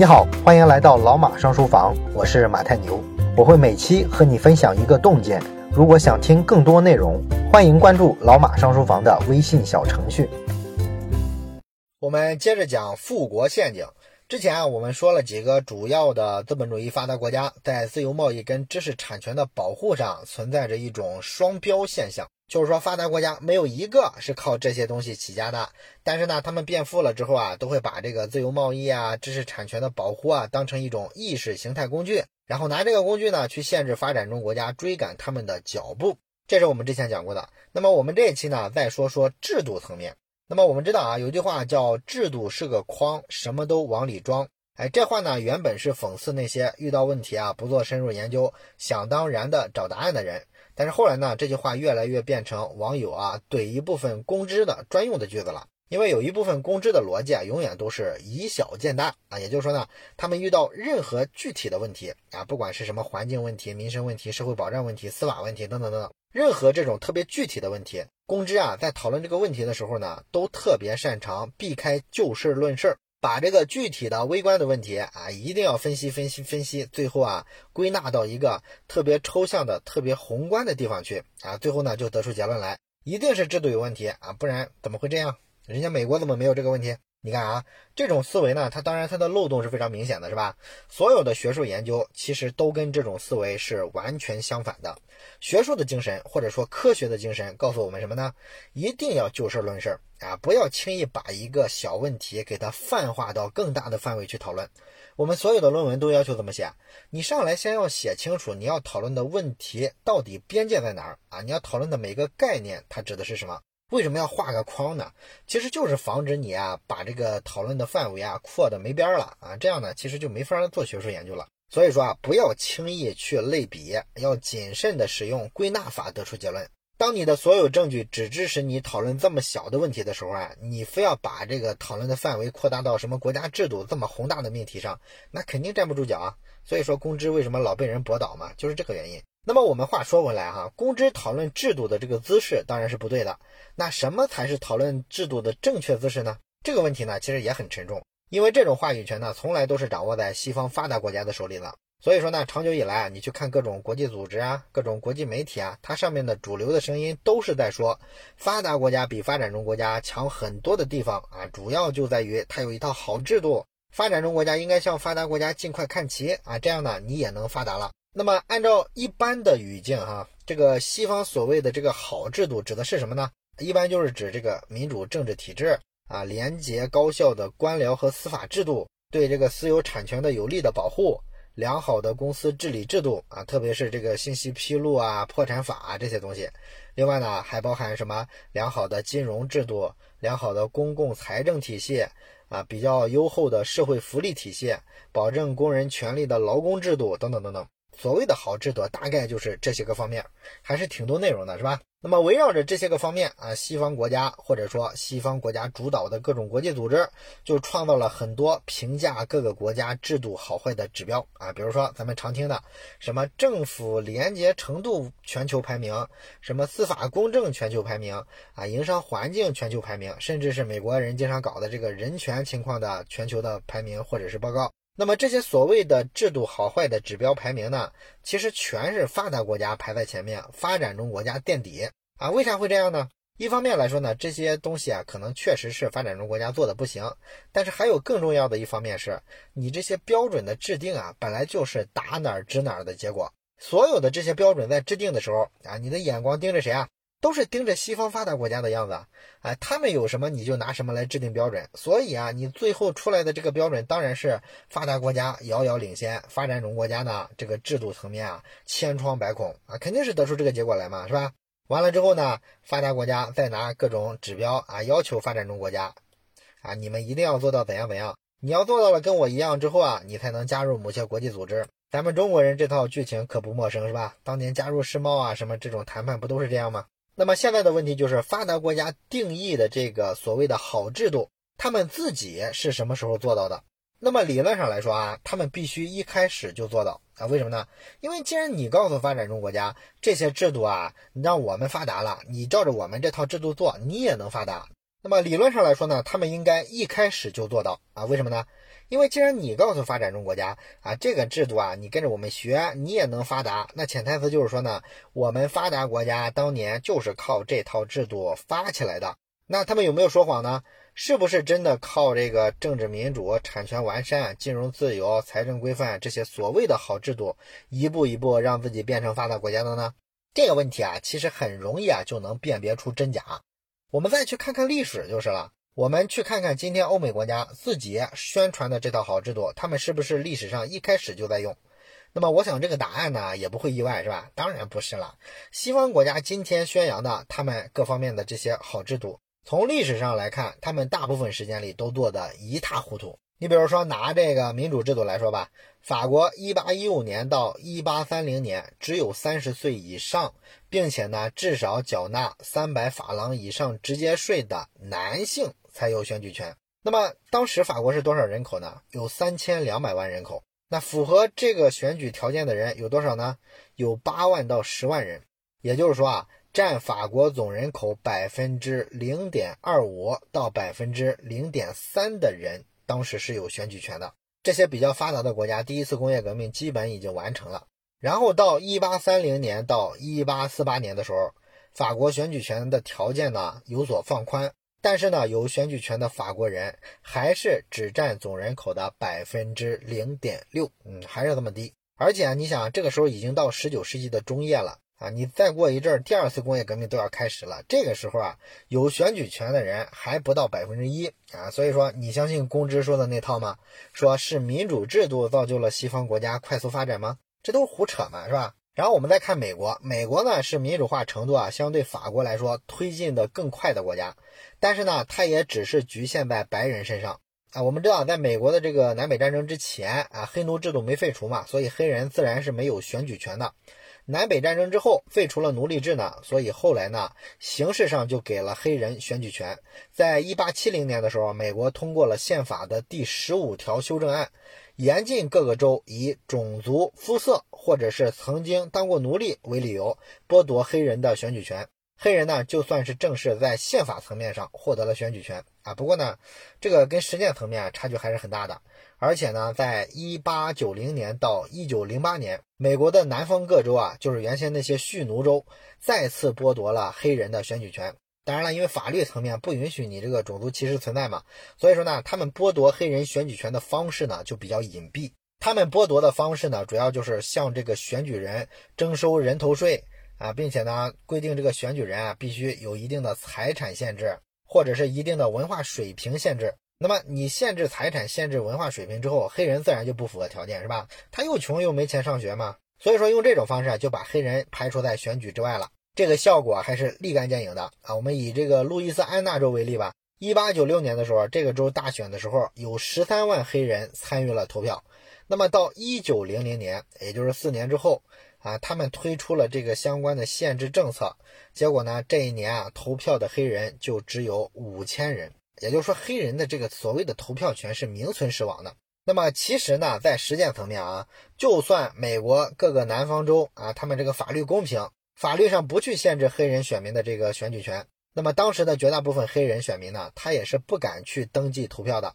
你好，欢迎来到老马上书房，我是马太牛，我会每期和你分享一个洞见。如果想听更多内容，欢迎关注老马上书房的微信小程序。我们接着讲富国陷阱。之前啊，我们说了几个主要的资本主义发达国家在自由贸易跟知识产权的保护上存在着一种双标现象。就是说，发达国家没有一个是靠这些东西起家的，但是呢，他们变富了之后啊，都会把这个自由贸易啊、知识产权的保护啊，当成一种意识形态工具，然后拿这个工具呢，去限制发展中国家追赶他们的脚步。这是我们之前讲过的。那么我们这一期呢，再说说制度层面。那么我们知道啊，有句话叫“制度是个筐，什么都往里装”。哎，这话呢，原本是讽刺那些遇到问题啊，不做深入研究，想当然的找答案的人。但是后来呢，这句话越来越变成网友啊怼一部分公知的专用的句子了。因为有一部分公知的逻辑啊，永远都是以小见大啊，也就是说呢，他们遇到任何具体的问题啊，不管是什么环境问题、民生问题、社会保障问题、司法问题等等等等，任何这种特别具体的问题，公知啊在讨论这个问题的时候呢，都特别擅长避开就事论事儿。把这个具体的微观的问题啊，一定要分析分析分析，最后啊归纳到一个特别抽象的、特别宏观的地方去啊，最后呢就得出结论来，一定是制度有问题啊，不然怎么会这样？人家美国怎么没有这个问题？你看啊，这种思维呢，它当然它的漏洞是非常明显的，是吧？所有的学术研究其实都跟这种思维是完全相反的。学术的精神或者说科学的精神告诉我们什么呢？一定要就事论事啊，不要轻易把一个小问题给它泛化到更大的范围去讨论。我们所有的论文都要求这么写，你上来先要写清楚你要讨论的问题到底边界在哪儿啊？你要讨论的每个概念它指的是什么？为什么要画个框呢？其实就是防止你啊把这个讨论的范围啊扩的没边了啊，这样呢其实就没法做学术研究了。所以说啊，不要轻易去类比，要谨慎的使用归纳法得出结论。当你的所有证据只支持你讨论这么小的问题的时候啊，你非要把这个讨论的范围扩大到什么国家制度这么宏大的命题上，那肯定站不住脚啊。所以说公知为什么老被人驳倒嘛，就是这个原因。那么我们话说回来哈，公知讨论制度的这个姿势当然是不对的。那什么才是讨论制度的正确姿势呢？这个问题呢，其实也很沉重，因为这种话语权呢，从来都是掌握在西方发达国家的手里的。所以说呢，长久以来啊，你去看各种国际组织啊，各种国际媒体啊，它上面的主流的声音都是在说，发达国家比发展中国家强很多的地方啊，主要就在于它有一套好制度。发展中国家应该向发达国家尽快看齐啊，这样呢，你也能发达了。那么，按照一般的语境哈，这个西方所谓的这个好制度指的是什么呢？一般就是指这个民主政治体制啊，廉洁高效的官僚和司法制度，对这个私有产权的有力的保护，良好的公司治理制度啊，特别是这个信息披露啊、破产法啊这些东西。另外呢，还包含什么良好的金融制度、良好的公共财政体系啊、比较优厚的社会福利体系、保证工人权利的劳工制度等等等等。所谓的好制度，大概就是这些个方面，还是挺多内容的，是吧？那么围绕着这些个方面啊，西方国家或者说西方国家主导的各种国际组织，就创造了很多评价各个国家制度好坏的指标啊，比如说咱们常听的什么政府廉洁程度全球排名，什么司法公正全球排名啊，营商环境全球排名，甚至是美国人经常搞的这个人权情况的全球的排名或者是报告。那么这些所谓的制度好坏的指标排名呢，其实全是发达国家排在前面，发展中国家垫底啊？为啥会这样呢？一方面来说呢，这些东西啊，可能确实是发展中国家做的不行，但是还有更重要的一方面是，你这些标准的制定啊，本来就是打哪儿指哪儿的结果。所有的这些标准在制定的时候啊，你的眼光盯着谁啊？都是盯着西方发达国家的样子，哎，他们有什么你就拿什么来制定标准，所以啊，你最后出来的这个标准当然是发达国家遥遥领先，发展中国家呢这个制度层面啊千疮百孔啊，肯定是得出这个结果来嘛，是吧？完了之后呢，发达国家再拿各种指标啊要求发展中国家，啊，你们一定要做到怎样怎样，你要做到了跟我一样之后啊，你才能加入某些国际组织。咱们中国人这套剧情可不陌生，是吧？当年加入世贸啊什么这种谈判不都是这样吗？那么现在的问题就是，发达国家定义的这个所谓的好制度，他们自己是什么时候做到的？那么理论上来说啊，他们必须一开始就做到啊？为什么呢？因为既然你告诉发展中国家这些制度啊，让我们发达了，你照着我们这套制度做，你也能发达。那么理论上来说呢，他们应该一开始就做到啊？为什么呢？因为既然你告诉发展中国家啊，这个制度啊，你跟着我们学，你也能发达。那潜台词就是说呢，我们发达国家当年就是靠这套制度发起来的。那他们有没有说谎呢？是不是真的靠这个政治民主、产权完善、金融自由、财政规范这些所谓的好制度，一步一步让自己变成发达国家的呢？这个问题啊，其实很容易啊就能辨别出真假。我们再去看看历史就是了。我们去看看今天欧美国家自己宣传的这套好制度，他们是不是历史上一开始就在用？那么我想这个答案呢也不会意外，是吧？当然不是了。西方国家今天宣扬的他们各方面的这些好制度，从历史上来看，他们大部分时间里都做得一塌糊涂。你比如说拿这个民主制度来说吧，法国一八一五年到一八三零年，只有三十岁以上，并且呢至少缴纳三百法郎以上直接税的男性才有选举权。那么当时法国是多少人口呢？有三千两百万人口。那符合这个选举条件的人有多少呢？有八万到十万人。也就是说啊，占法国总人口百分之零点二五到百分之零点三的人。当时是有选举权的。这些比较发达的国家，第一次工业革命基本已经完成了。然后到一八三零年到一八四八年的时候，法国选举权的条件呢有所放宽，但是呢，有选举权的法国人还是只占总人口的百分之零点六，嗯，还是这么低。而且啊你想，这个时候已经到十九世纪的中叶了。啊，你再过一阵儿，第二次工业革命都要开始了。这个时候啊，有选举权的人还不到百分之一啊。所以说，你相信公知说的那套吗？说是民主制度造就了西方国家快速发展吗？这都是胡扯嘛，是吧？然后我们再看美国，美国呢是民主化程度啊相对法国来说推进的更快的国家，但是呢，它也只是局限在白人身上啊。我们知道，在美国的这个南北战争之前啊，黑奴制度没废除嘛，所以黑人自然是没有选举权的。南北战争之后废除了奴隶制呢，所以后来呢，形式上就给了黑人选举权。在一八七零年的时候，美国通过了宪法的第十五条修正案，严禁各个州以种族、肤色或者是曾经当过奴隶为理由剥夺黑人的选举权。黑人呢，就算是正式在宪法层面上获得了选举权啊，不过呢，这个跟实践层面差距还是很大的。而且呢，在一八九零年到一九零八年，美国的南方各州啊，就是原先那些蓄奴州，再次剥夺了黑人的选举权。当然了，因为法律层面不允许你这个种族歧视存在嘛，所以说呢，他们剥夺黑人选举权的方式呢，就比较隐蔽。他们剥夺的方式呢，主要就是向这个选举人征收人头税。啊，并且呢，规定这个选举人啊，必须有一定的财产限制，或者是一定的文化水平限制。那么你限制财产、限制文化水平之后，黑人自然就不符合条件，是吧？他又穷又没钱上学嘛，所以说用这种方式啊就把黑人排除在选举之外了。这个效果还是立竿见影的啊！我们以这个路易斯安那州为例吧，一八九六年的时候，这个州大选的时候，有十三万黑人参与了投票。那么到一九零零年，也就是四年之后。啊，他们推出了这个相关的限制政策，结果呢，这一年啊，投票的黑人就只有五千人，也就是说，黑人的这个所谓的投票权是名存实亡的。那么，其实呢，在实践层面啊，就算美国各个南方州啊，他们这个法律公平，法律上不去限制黑人选民的这个选举权，那么当时的绝大部分黑人选民呢，他也是不敢去登记投票的。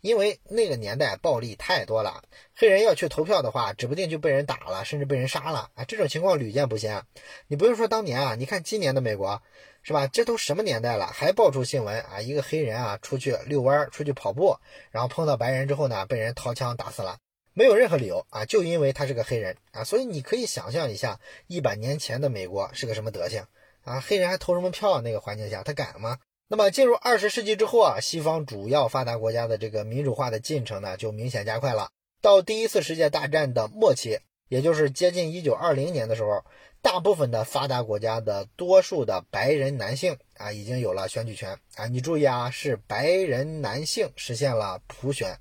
因为那个年代暴力太多了，黑人要去投票的话，指不定就被人打了，甚至被人杀了啊！这种情况屡见不鲜。你不用说当年啊，你看今年的美国，是吧？这都什么年代了，还爆出新闻啊？一个黑人啊，出去遛弯，出去跑步，然后碰到白人之后呢，被人掏枪打死了，没有任何理由啊，就因为他是个黑人啊！所以你可以想象一下，一百年前的美国是个什么德行啊？黑人还投什么票？那个环境下，他敢吗？那么进入二十世纪之后啊，西方主要发达国家的这个民主化的进程呢，就明显加快了。到第一次世界大战的末期，也就是接近一九二零年的时候，大部分的发达国家的多数的白人男性啊，已经有了选举权啊。你注意啊，是白人男性实现了普选，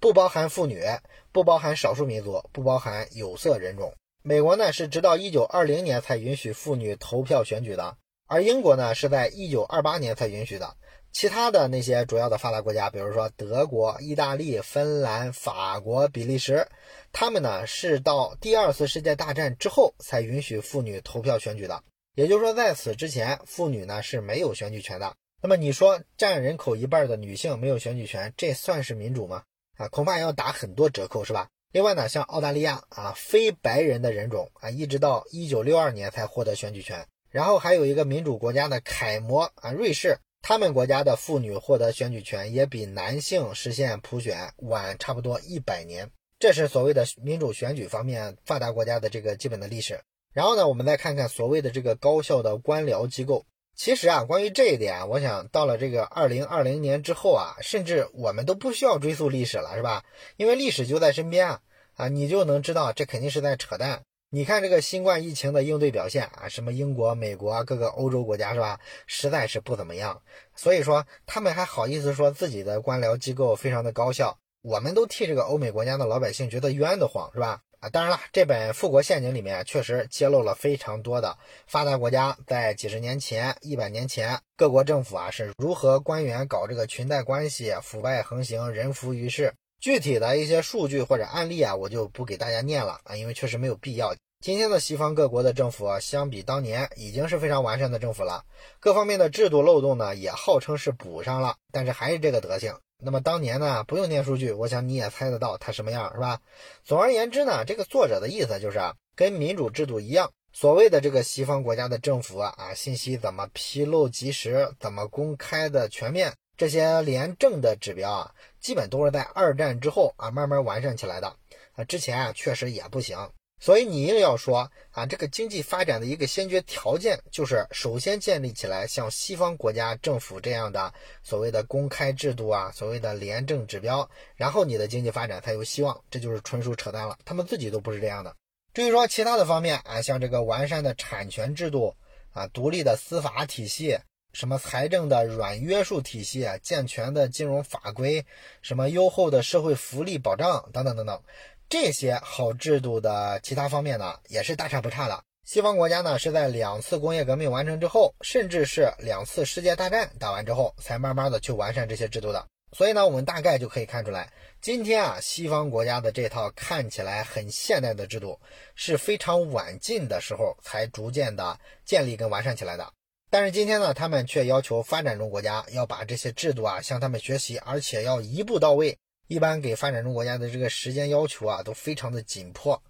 不包含妇女，不包含少数民族，不包含有色人种。美国呢，是直到一九二零年才允许妇女投票选举的。而英国呢，是在一九二八年才允许的。其他的那些主要的发达国家，比如说德国、意大利、芬兰、法国、比利时，他们呢是到第二次世界大战之后才允许妇女投票选举的。也就是说，在此之前，妇女呢是没有选举权的。那么你说占人口一半的女性没有选举权，这算是民主吗？恐怕要打很多折扣，是吧？另外呢，像澳大利亚啊，非白人的人种啊，一直到一九六二年才获得选举权。然后还有一个民主国家的楷模啊，瑞士，他们国家的妇女获得选举权也比男性实现普选晚差不多一百年。这是所谓的民主选举方面发达国家的这个基本的历史。然后呢，我们再看看所谓的这个高效的官僚机构。其实啊，关于这一点，我想到了这个二零二零年之后啊，甚至我们都不需要追溯历史了，是吧？因为历史就在身边啊，啊，你就能知道这肯定是在扯淡。你看这个新冠疫情的应对表现啊，什么英国、美国各个欧洲国家是吧？实在是不怎么样。所以说他们还好意思说自己的官僚机构非常的高效，我们都替这个欧美国家的老百姓觉得冤得慌，是吧？啊，当然了，这本《富国陷阱》里面确实揭露了非常多的发达国家在几十年前、一百年前各国政府啊是如何官员搞这个裙带关系、腐败横行、人浮于事。具体的一些数据或者案例啊，我就不给大家念了啊，因为确实没有必要。今天的西方各国的政府啊，相比当年已经是非常完善的政府了，各方面的制度漏洞呢也号称是补上了，但是还是这个德行。那么当年呢，不用念数据，我想你也猜得到它什么样，是吧？总而言之呢，这个作者的意思就是啊，跟民主制度一样，所谓的这个西方国家的政府啊，啊，信息怎么披露及时，怎么公开的全面，这些廉政的指标啊，基本都是在二战之后啊慢慢完善起来的啊，之前啊确实也不行。所以你硬要说啊，这个经济发展的一个先决条件就是首先建立起来像西方国家政府这样的所谓的公开制度啊，所谓的廉政指标，然后你的经济发展才有希望，这就是纯属扯淡了。他们自己都不是这样的。至于说其他的方面啊，像这个完善的产权制度啊，独立的司法体系，什么财政的软约束体系，健全的金融法规，什么优厚的社会福利保障等等等等。这些好制度的其他方面呢，也是大差不差的。西方国家呢，是在两次工业革命完成之后，甚至是两次世界大战打完之后，才慢慢的去完善这些制度的。所以呢，我们大概就可以看出来，今天啊，西方国家的这套看起来很现代的制度，是非常晚近的时候才逐渐的建立跟完善起来的。但是今天呢，他们却要求发展中国家要把这些制度啊向他们学习，而且要一步到位。一般给发展中国家的这个时间要求啊，都非常的紧迫，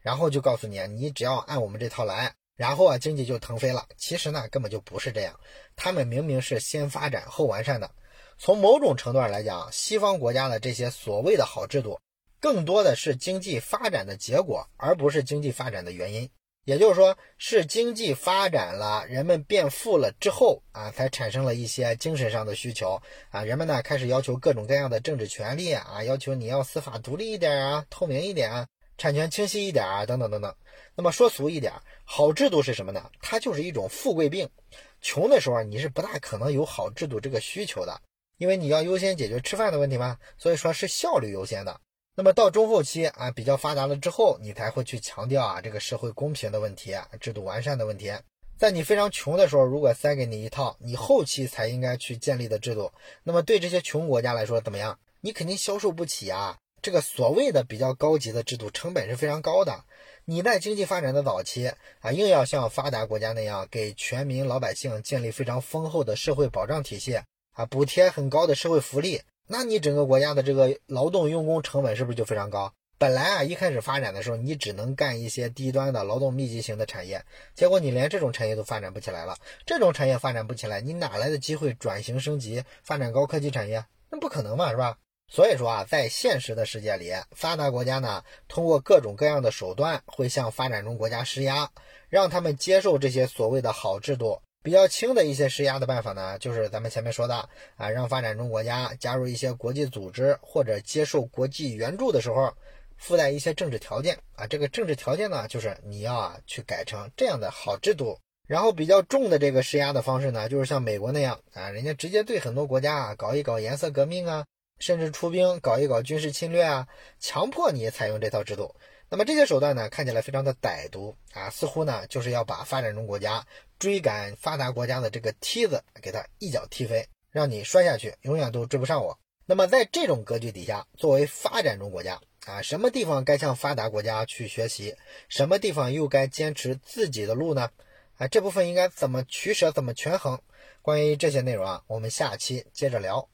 然后就告诉你，你只要按我们这套来，然后啊，经济就腾飞了。其实呢，根本就不是这样，他们明明是先发展后完善的。从某种程度上来讲，西方国家的这些所谓的好制度，更多的是经济发展的结果，而不是经济发展的原因。也就是说，是经济发展了，人们变富了之后啊，才产生了一些精神上的需求啊。人们呢开始要求各种各样的政治权利啊，要求你要司法独立一点啊，透明一点啊，产权清晰一点啊，等等等等。那么说俗一点，好制度是什么呢？它就是一种富贵病。穷的时候你是不大可能有好制度这个需求的，因为你要优先解决吃饭的问题嘛，所以说是效率优先的。那么到中后期啊，比较发达了之后，你才会去强调啊这个社会公平的问题、制度完善的问题。在你非常穷的时候，如果塞给你一套你后期才应该去建立的制度，那么对这些穷国家来说怎么样？你肯定消受不起啊！这个所谓的比较高级的制度，成本是非常高的。你在经济发展的早期啊，硬要像发达国家那样给全民老百姓建立非常丰厚的社会保障体系啊，补贴很高的社会福利。那你整个国家的这个劳动用工成本是不是就非常高？本来啊，一开始发展的时候，你只能干一些低端的劳动密集型的产业，结果你连这种产业都发展不起来了。这种产业发展不起来，你哪来的机会转型升级、发展高科技产业？那不可能嘛，是吧？所以说啊，在现实的世界里，发达国家呢，通过各种各样的手段，会向发展中国家施压，让他们接受这些所谓的好制度。比较轻的一些施压的办法呢，就是咱们前面说的啊，让发展中国家加入一些国际组织或者接受国际援助的时候，附带一些政治条件啊。这个政治条件呢，就是你要啊去改成这样的好制度。然后比较重的这个施压的方式呢，就是像美国那样啊，人家直接对很多国家啊搞一搞颜色革命啊，甚至出兵搞一搞军事侵略啊，强迫你采用这套制度。那么这些手段呢，看起来非常的歹毒啊，似乎呢就是要把发展中国家追赶发达国家的这个梯子给它一脚踢飞，让你摔下去，永远都追不上我。那么在这种格局底下，作为发展中国家啊，什么地方该向发达国家去学习，什么地方又该坚持自己的路呢？啊，这部分应该怎么取舍，怎么权衡？关于这些内容啊，我们下期接着聊。